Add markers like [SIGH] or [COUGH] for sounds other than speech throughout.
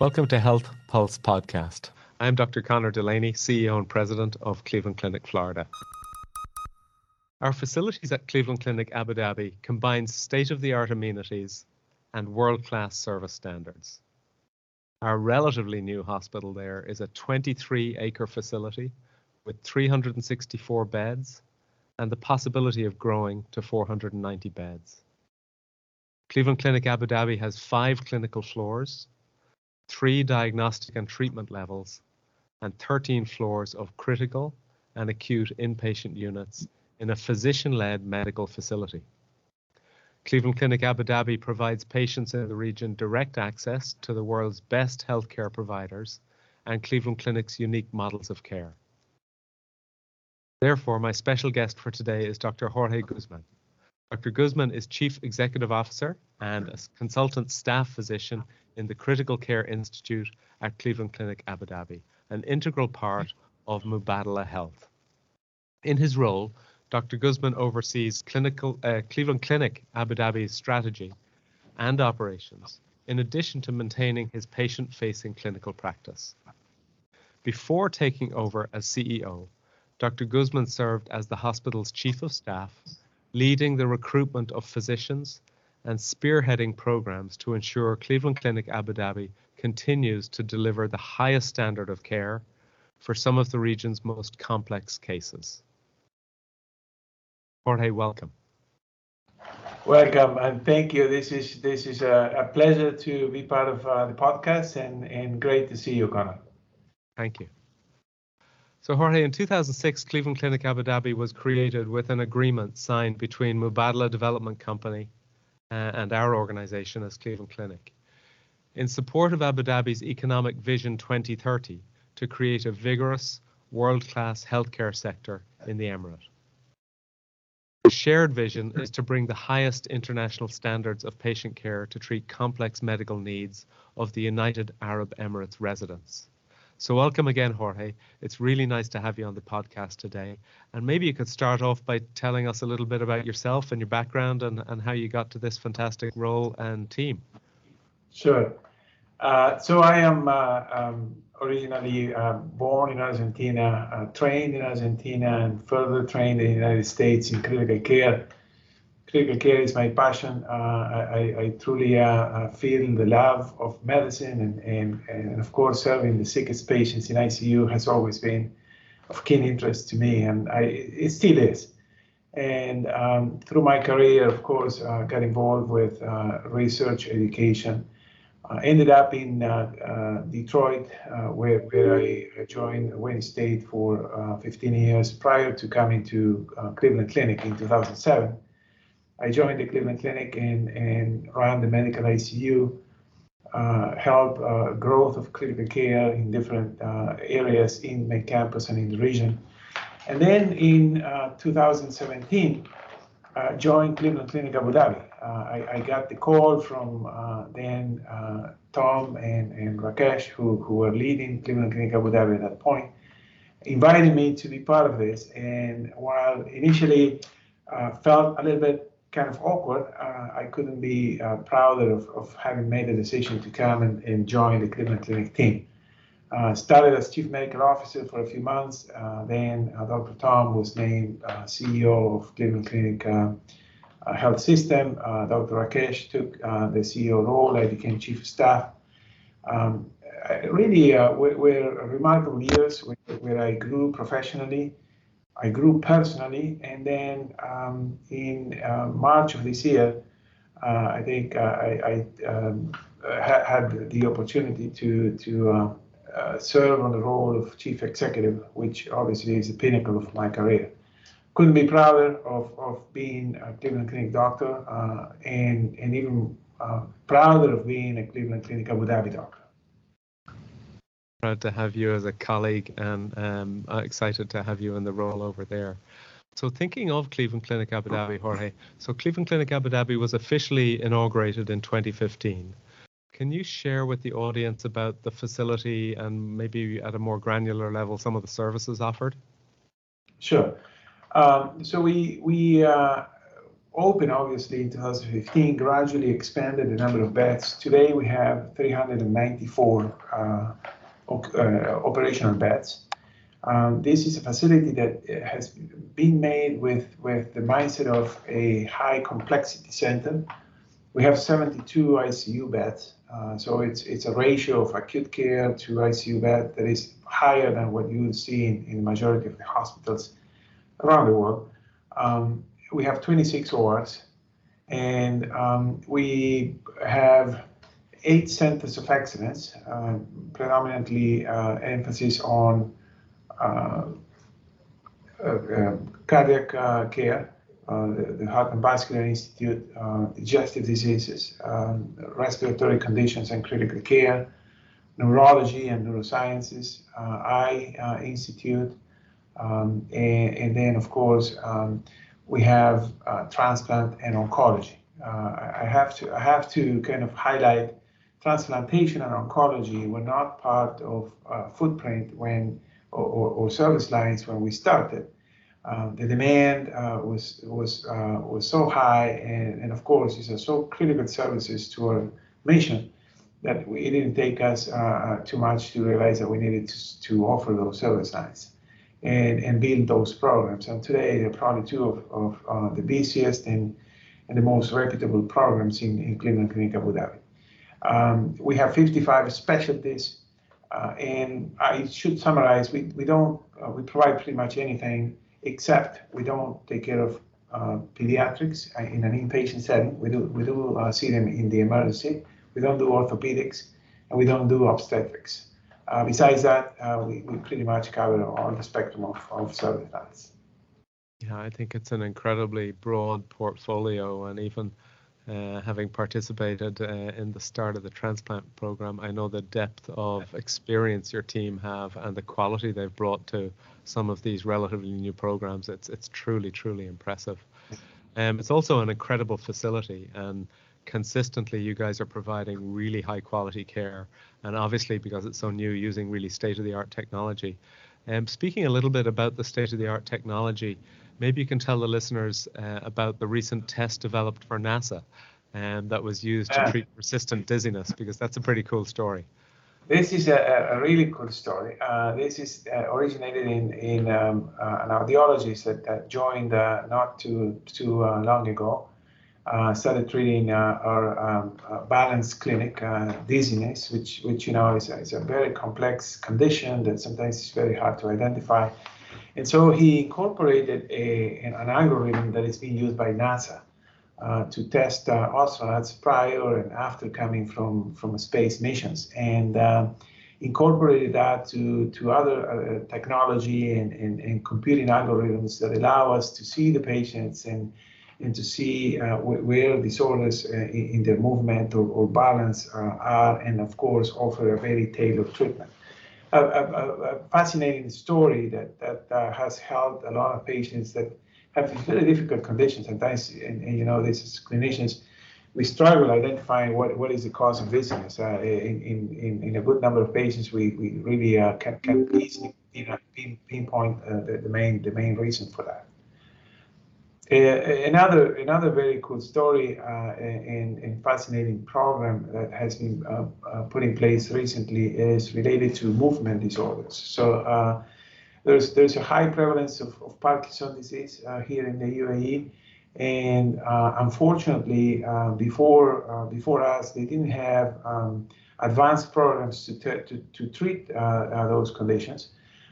Welcome to Health Pulse Podcast. I'm Dr. Connor Delaney, CEO and President of Cleveland Clinic Florida. Our facilities at Cleveland Clinic Abu Dhabi combine state of the art amenities and world class service standards. Our relatively new hospital there is a 23 acre facility with 364 beds and the possibility of growing to 490 beds. Cleveland Clinic Abu Dhabi has five clinical floors, three diagnostic and treatment levels, and 13 floors of critical and acute inpatient units in a physician led medical facility. Cleveland Clinic Abu Dhabi provides patients in the region direct access to the world's best healthcare providers and Cleveland Clinic's unique models of care. Therefore, my special guest for today is Dr. Jorge Guzman. Dr. Guzman is Chief Executive Officer and a consultant staff physician in the Critical Care Institute at Cleveland Clinic Abu Dhabi, an integral part of Mubadala Health. In his role, Dr. Guzman oversees clinical, uh, Cleveland Clinic Abu Dhabi's strategy and operations, in addition to maintaining his patient facing clinical practice. Before taking over as CEO, Dr. Guzman served as the hospital's chief of staff, leading the recruitment of physicians and spearheading programs to ensure Cleveland Clinic Abu Dhabi continues to deliver the highest standard of care for some of the region's most complex cases. Jorge, welcome. Welcome and thank you. This is this is a, a pleasure to be part of uh, the podcast and and great to see you, Connor. Thank you. So Jorge, in 2006, Cleveland Clinic Abu Dhabi was created with an agreement signed between Mubadala Development Company uh, and our organization as Cleveland Clinic in support of Abu Dhabi's Economic Vision 2030 to create a vigorous, world-class healthcare sector in the Emirate. The shared vision is to bring the highest international standards of patient care to treat complex medical needs of the United Arab Emirates residents. So, welcome again, Jorge. It's really nice to have you on the podcast today. And maybe you could start off by telling us a little bit about yourself and your background and, and how you got to this fantastic role and team. Sure. Uh, so, I am uh, um, originally uh, born in Argentina, uh, trained in Argentina, and further trained in the United States in critical care. Critical care is my passion. Uh, I, I, truly uh, uh, feel the love of medicine, and, and, and of course, serving the sickest patients in ICU has always been of keen interest to me, and I, it still is. And um, through my career, of course, uh, got involved with research, education, uh, ended up in uh, uh, Detroit, where, where I joined Wayne State for 15 years prior to coming to Cleveland Clinic in 2007. I joined the Cleveland Clinic and, and ran the medical ICU, uh, help uh, growth of critical care in different uh, areas in my campus and in the region. And then in 2017, joined Cleveland Clinic Abu Dhabi. Uh, I, I, got the call from uh, then uh, Tom and, and Rakesh, who, who were leading Cleveland Clinic Abu Dhabi at that point, invited me to be part of this. And while initially uh, felt a little bit kind of awkward, uh, I couldn't be uh, prouder of, of having made the decision to come and, and join the Cleveland Clinic team. started as chief medical officer for a few months. then Dr. Tom was named CEO of Cleveland Clinic uh, health system. Uh, Dr. Rakesh took uh, the CEO role. I became chief of staff. Um, really, were, were, remarkable years where, where, I grew professionally. I grew personally, and then um, in March of this year, I think I, I um, ha- had the opportunity to to uh, serve on the role of chief executive, which obviously is the pinnacle of my career couldn't be prouder of, of being a Cleveland Clinic doctor uh, and, and even uh, prouder of being a Cleveland Clinic Abu Dhabi doctor. Proud to have you as a colleague and um, excited to have you in the role over there. So, thinking of Cleveland Clinic Abu Dhabi, Jorge, so Cleveland Clinic Abu Dhabi was officially inaugurated in 2015. Can you share with the audience about the facility and maybe at a more granular level some of the services offered? Sure. Um, so we we uh, opened obviously in 2015, gradually expanded the number of beds. Today we have 394 uh, uh, operational beds. Um, this is a facility that has been made with, with the mindset of a high complexity center. We have 72 ICU beds, uh, so it's it's a ratio of acute care to ICU bed that is higher than what you would see in, in the majority of the hospitals around the world. Um, we have 26 wards, and um, we have eight centers of excellence, uh, predominantly uh, emphasis on uh, uh cardiac uh, care, uh, the, the, Heart and Vascular Institute, digestive diseases, um, respiratory conditions and critical care, neurology and neurosciences, eye institute, um, and, and, then of course um, we have transplant and oncology. I have to I have to kind of highlight transplantation and oncology were not part of uh, footprint when or, or, or, service lines when we started. Um, the demand uh, was was uh, was so high, and, and of course, these are so critical services to our mission that it didn't take us uh, uh, too much to realize that we needed to, to offer those service lines and, and build those programs. And today, they're probably two of, of uh, the busiest and, and the most reputable programs in, in Cleveland Clinic Abu Dhabi. Um, we have 55 specialties, uh, and I should summarize: we we don't uh, we provide pretty much anything except we don't take care of uh, pediatrics uh, in an inpatient setting. We do we do uh, see them in the emergency. We don't do orthopedics, and we don't do obstetrics. Uh, besides that, we, we pretty much cover all the spectrum of, of service lines. Yeah, I think it's an incredibly broad portfolio, and even uh, having participated uh, in the start of the transplant program, I know the depth of experience your team have and the quality they've brought to some of these relatively new programs. It's it's truly truly impressive. Um, it's also an incredible facility, and consistently you guys are providing really high quality care, and obviously because it's so new, using really state of the art technology. Um, speaking a little bit about the state of the art technology, maybe you can tell the listeners uh, about the recent test developed for NASA and um, that was used to treat persistent dizziness because that's a pretty cool story. This is a, a really cool story. Uh, this is uh, originated in, in um, uh, an audiologist that, that joined uh, not too too uh, long ago. Uh, started treating our um, balance clinic dizziness, which which you know is a, is a very complex condition that sometimes is very hard to identify. And so he incorporated a, an algorithm that is being used by NASA uh, to test uh, astronauts prior and after coming from, from space missions. And uh, incorporated that to, to other uh, technology and, and, and, computing algorithms that allow us to see the patients and, and to see uh, where disorders uh, in, in, their movement or, or balance are, and of course offer a very tailored treatment a, a, a fascinating story that, that uh, has helped a lot of patients that have very difficult conditions. Sometimes, and, and you know, this is clinicians, we struggle identifying what, what is the cause of dizziness. Uh, in, in, in a good number of patients, we, we really uh, can, can easily you know, pinpoint uh, the, the, main, the main reason for that. Uh, another another very cool story uh, and, and, fascinating program that has been uh, uh, put in place recently is related to movement disorders. So uh, there's there's a high prevalence of, of Parkinson's disease uh, here in the UAE, and unfortunately, before before us, they didn't have um, advanced programs to to, to treat those conditions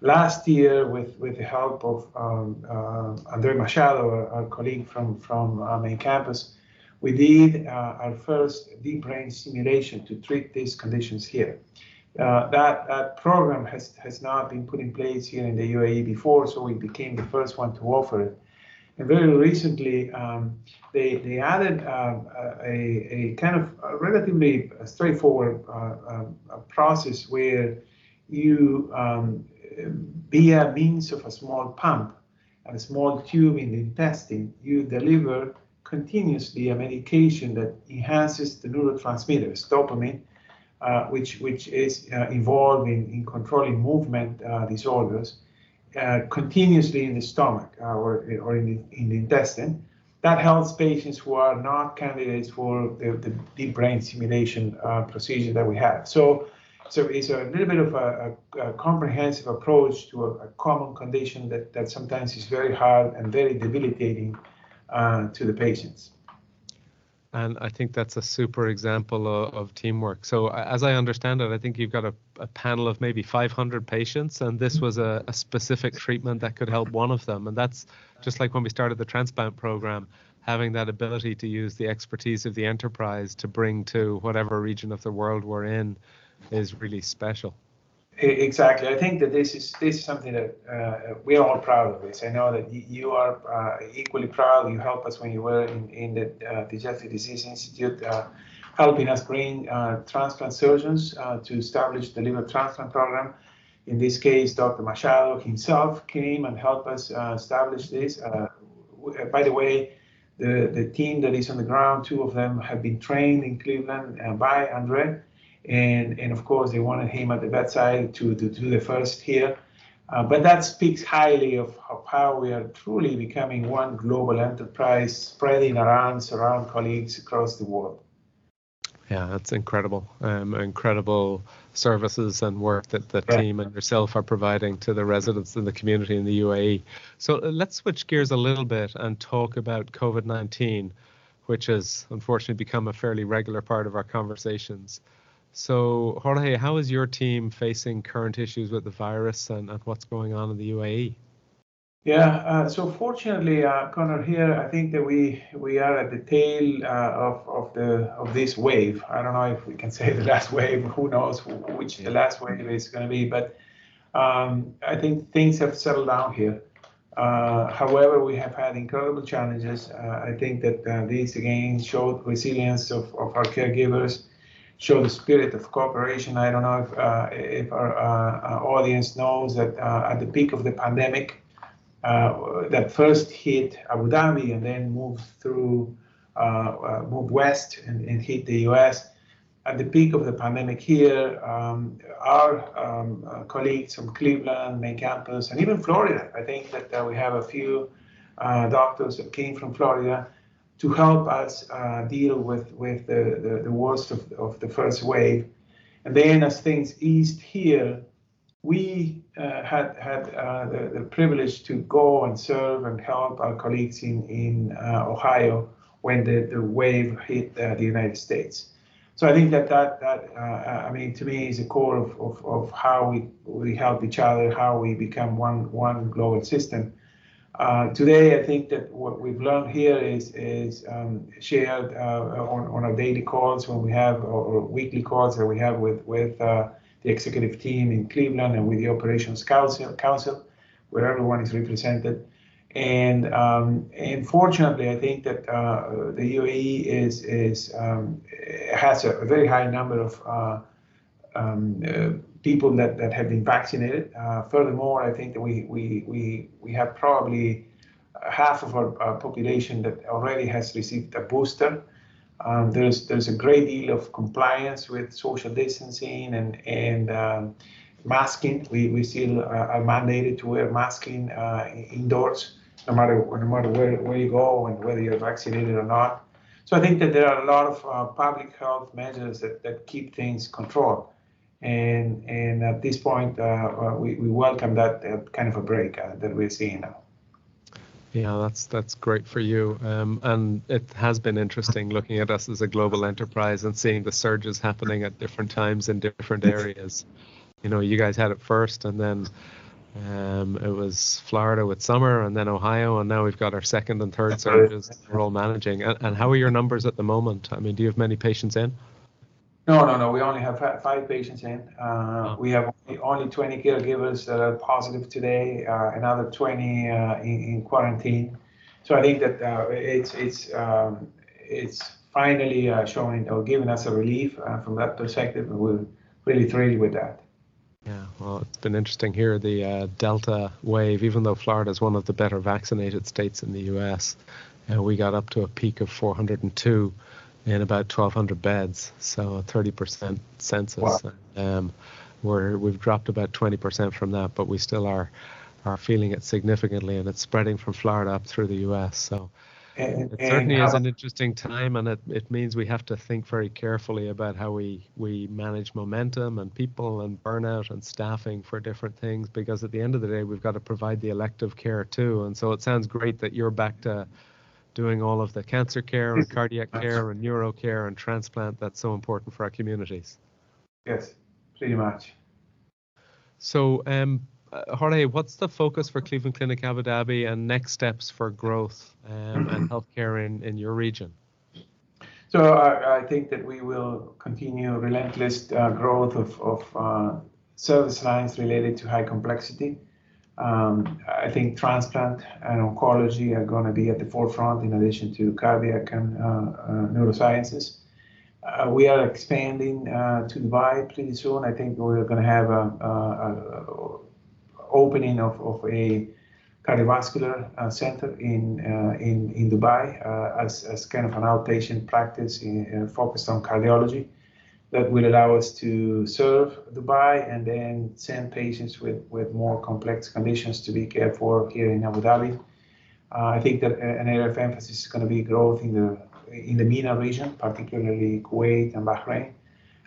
last year, with, with the help of um, uh, Andre Machado, our, our, colleague from, from our main campus, we did uh, our first deep brain stimulation to treat these conditions here. Uh, that, that program has, has not been put in place here in the UAE before, so we became the first one to offer it. And very recently, um, they, they added um, a, a kind of a relatively straightforward uh, process where you um, via means of a small pump and a small tube in the intestine, you deliver continuously a medication that enhances the neurotransmitters, dopamine, uh, which, which is uh, involved in, in controlling movement uh, disorders, uh, continuously in the stomach uh, or, or in, the, in the intestine. that helps patients who are not candidates for the, the deep brain stimulation uh, procedure that we have. So, so it's a little bit of a, a, a comprehensive approach to a, a, common condition that, that sometimes is very hard and very debilitating uh, to the patients. And I think that's a super example of, of, teamwork. So, as I understand it, I think you've got a, a panel of maybe 500 patients, and this was a, a, specific treatment that could help one of them. And that's just like when we started the transplant program, having that ability to use the expertise of the enterprise to bring to whatever region of the world we're in is really special. Exactly. I think that this is this is something that uh, we are all proud of. This. I know that you are uh, equally proud. You helped us when you were in, in the uh, Digestive Disease Institute, uh, helping us bring uh, transplant surgeons uh, to establish the liver transplant program. In this case, Dr. Machado himself came and helped us establish this. by the way, the, the team that is on the ground, two of them have been trained in Cleveland by Andre and and of course they wanted him at the bedside to to do the first here. Uh, but that speaks highly of, how we are truly becoming one global enterprise, spreading around around colleagues across the world. Yeah, that's incredible. Um, incredible services and work that the yeah. team and yourself are providing to the residents in the community in the UAE. So uh, let's switch gears a little bit and talk about COVID 19, which has unfortunately become a fairly regular part of our conversations. So, Jorge, how is your team facing current issues with the virus and, and what's going on in the UAE? Yeah, uh, so fortunately, uh, Connor, here I think that we we are at the tail uh, of of the of this wave. I don't know if we can [LAUGHS] say the last wave. Who knows which the last wave is going to be? But um, I think things have settled down here. Uh, however, we have had incredible challenges. Uh, I think that uh, this again showed resilience of, of our caregivers show the spirit of cooperation. I don't know if, uh, if our uh, audience knows that uh, at the peak of the pandemic, uh, that first hit Abu Dhabi and then moved through, uh, moved west and, and, hit the US. At the peak of the pandemic here, um, our um, colleagues from Cleveland, main campus, and even Florida, I think that we have a few doctors that came from Florida to help us uh, deal with, with the, the, the worst of, of the first wave. And then as things eased here, we uh, had had uh, the, the, privilege to go and serve and help our colleagues in, in uh, Ohio when the, the wave hit uh, the United States. So I think that that, that uh, I mean, to me, is a core of, of, of how we, we help each other, how we become one, one global system. Uh, today, I think that what we've learned here is is um, shared uh, on, on our daily calls when we have or, weekly calls that we have with with uh, the executive team in Cleveland and with the operations council council, where everyone is represented. And um, and fortunately, I think that uh, the UAE is is um, has a, very high number of uh, um, people that, that have been vaccinated. Uh, furthermore, I think that we, we, we, we have probably half of our, our population that already has received a booster. Um, there's there's a great deal of compliance with social distancing and and um, masking. We we still uh, are mandated to wear masking uh, indoors, no matter no matter where, where you go and whether you're vaccinated or not. So I think that there are a lot of uh, public health measures that, that keep things controlled and and at this point uh, uh, we, we welcome that uh, kind of a break that we're seeing now. Yeah, that's that's great for you. Um, and it has been interesting looking at us as a global enterprise and seeing the surges happening at different times in different areas. You know, you guys had it first, and then um, it was Florida with summer, and then Ohio, and now we've got our second and third surges. We're all managing. And, and how are your numbers at the moment? I mean, do you have many patients in? No, no, no. We only have five patients in. Uh, oh. We have only 20 caregivers that are positive today, uh, another 20 uh, in, in, quarantine. So I think that uh, it's it's um, it's finally uh, showing or giving us a relief uh, from that perspective, and we're really thrilled with that. Yeah, well, it's been interesting here. The Delta wave, even though Florida is one of the better vaccinated states in the U.S., we got up to a peak of 402 in about 1,200 beds, so 30% census. Wow. Um, we're, we've dropped about 20% from that, but we still are are feeling it significantly, and it's spreading from Florida up through the U.S. So And, it certainly is an interesting time, and it, it means we have to think very carefully about how we, we manage momentum and people and burnout and staffing for different things. Because at the end of the day, we've got to provide the elective care too. And so it sounds great that you're back to doing all of the cancer care and [LAUGHS] cardiac care and neuro care and transplant that's so important for our communities. Yes, pretty much. So, um, uh, Jorge, what's the focus for Cleveland Clinic Abu Dhabi and next steps for growth um, and [CLEARS THROAT] healthcare in, in your region? So I, I think that we will continue relentless uh, growth of, of uh, service lines related to high complexity. Um, I think transplant and oncology are going to be at the forefront in addition to cardiac and uh, uh, neurosciences. Uh, we are expanding uh, to Dubai pretty soon. I think we're going to have a, a, a opening of, of a cardiovascular uh, center in, uh, in, in Dubai as, as kind of an outpatient practice in, focused on cardiology that will allow us to serve Dubai and then send patients with, with more complex conditions to be cared for here in Abu Dhabi. Uh, I think that an area of emphasis is going to be growth in the in the MENA region, particularly Kuwait and Bahrain.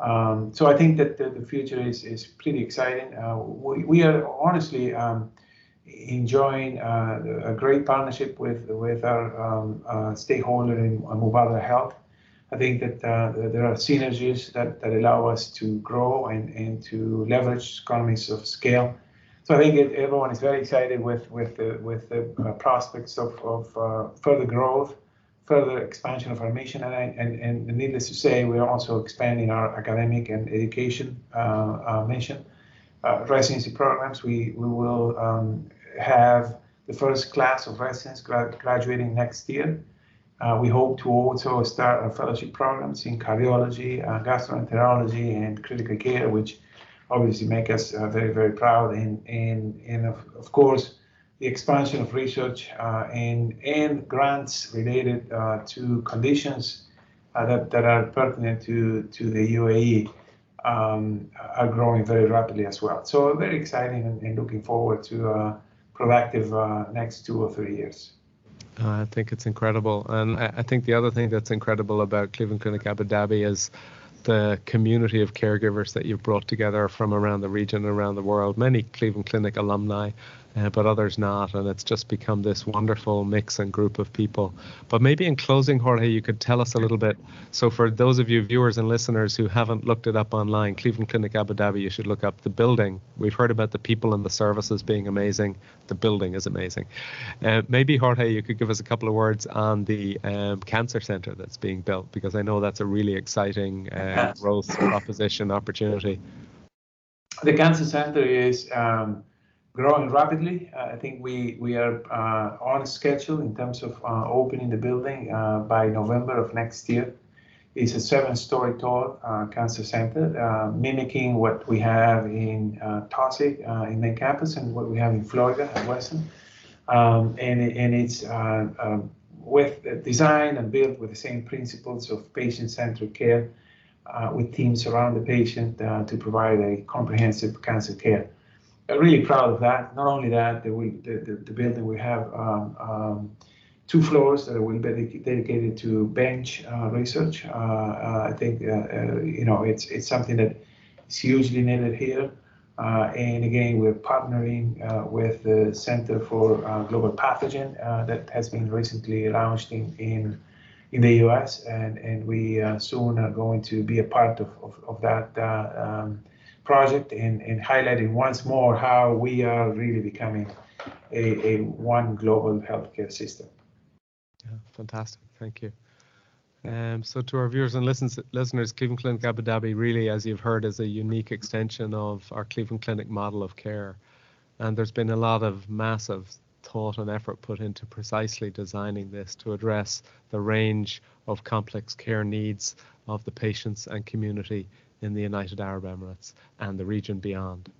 Um, so I think that the, the, future is, is pretty exciting. Uh, we, we are honestly um, enjoying uh, a great partnership with with our um, uh, stakeholder in Mubadala Health. I think that uh, there are synergies that, that allow us to grow and, and to leverage economies of scale. So I think it, everyone is very excited with with the, with the uh, prospects of, of uh, further growth, further expansion of our mission, and, and, and needless to say, we are also expanding our academic and education mission. Residency programs, we, we will um, have the first class of residents graduating next year. Uh, we hope to also start our fellowship programs in cardiology, uh, gastroenterology, and critical care, which obviously make us uh, very, very proud. And, and, and of, of course, the expansion of research uh, and, and grants related uh, to conditions uh, that, that are pertinent to, to the UAE um, are growing very rapidly as well. So very exciting and, and looking forward to a productive next two or three years. Uh, I think it's incredible. And I, I, think the other thing that's incredible about Cleveland Clinic Abu Dhabi is the community of caregivers that you've brought together from around the region and around the world. Many Cleveland Clinic alumni uh, but others not. And it's just become this wonderful mix and group of people. But maybe in closing, Jorge, you could tell us a little bit. So, for those of you viewers and listeners who haven't looked it up online, Cleveland Clinic Abu Dhabi, you should look up the building. We've heard about the people and the services being amazing. The building is amazing. Uh, maybe, Jorge, you could give us a couple of words on the um, cancer center that's being built, because I know that's a really exciting uh, growth proposition opportunity. The cancer center is. Um, growing rapidly. Uh, I think we we are uh, on schedule in terms of uh, opening the building uh, by November of next year. It's a seven-story tall uh, cancer center, uh, mimicking what we have in uh, Taussig in main campus and what we have in Florida at Weston. Um, and and it's um, with designed and built with the same principles of patient-centered care, with teams around the patient to provide a comprehensive cancer care really proud of that. Not only that, the, the, the building we have um, um, two floors that will be dedicated to bench uh, research. Uh, uh, I think uh, uh, you know it's it's something that is hugely needed here. Uh, and again, we're partnering with the Center for Global Pathogen that has been recently launched in in, in the U.S. and and we soon are going to be a part of of, of that. Um, project and, and highlighting once more how we are really becoming a, a one global healthcare system. Yeah, fantastic. Thank you. Um, so to our viewers and listeners, Cleveland Clinic Abu Dhabi really, as you've heard, is a unique extension of our Cleveland Clinic model of care. And there's been a lot of massive thought and effort put into precisely designing this to address the range of complex care needs of the patients and community in the United Arab Emirates and the region beyond.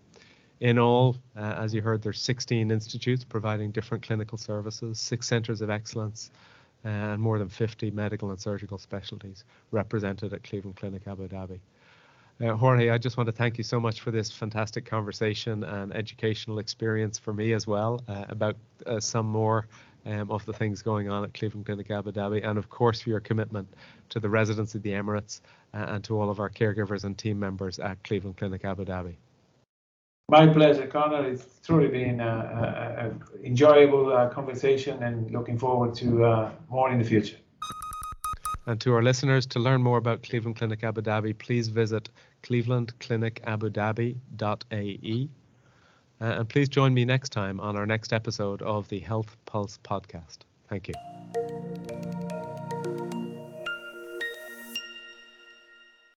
In all, uh, as you heard, there's 16 institutes providing different clinical services, six centres of excellence, uh, and more than 50 medical and surgical specialties represented at Cleveland Clinic Abu Dhabi. Uh, Jorge, I just want to thank you so much for this fantastic conversation and educational experience for me as well uh, about uh, some more um, of the things going on at Cleveland Clinic Abu Dhabi, and of course for your commitment to the residents of the Emirates uh, and to all of our caregivers and team members at Cleveland Clinic Abu Dhabi. My pleasure, Connor. It's truly been an enjoyable uh, conversation and looking forward to uh, more in the future. And to our listeners, to learn more about Cleveland Clinic Abu Dhabi, please visit clevelandclinicabudhabi.ae. Uh, and please join me next time on our next episode of the Health Pulse podcast. Thank you.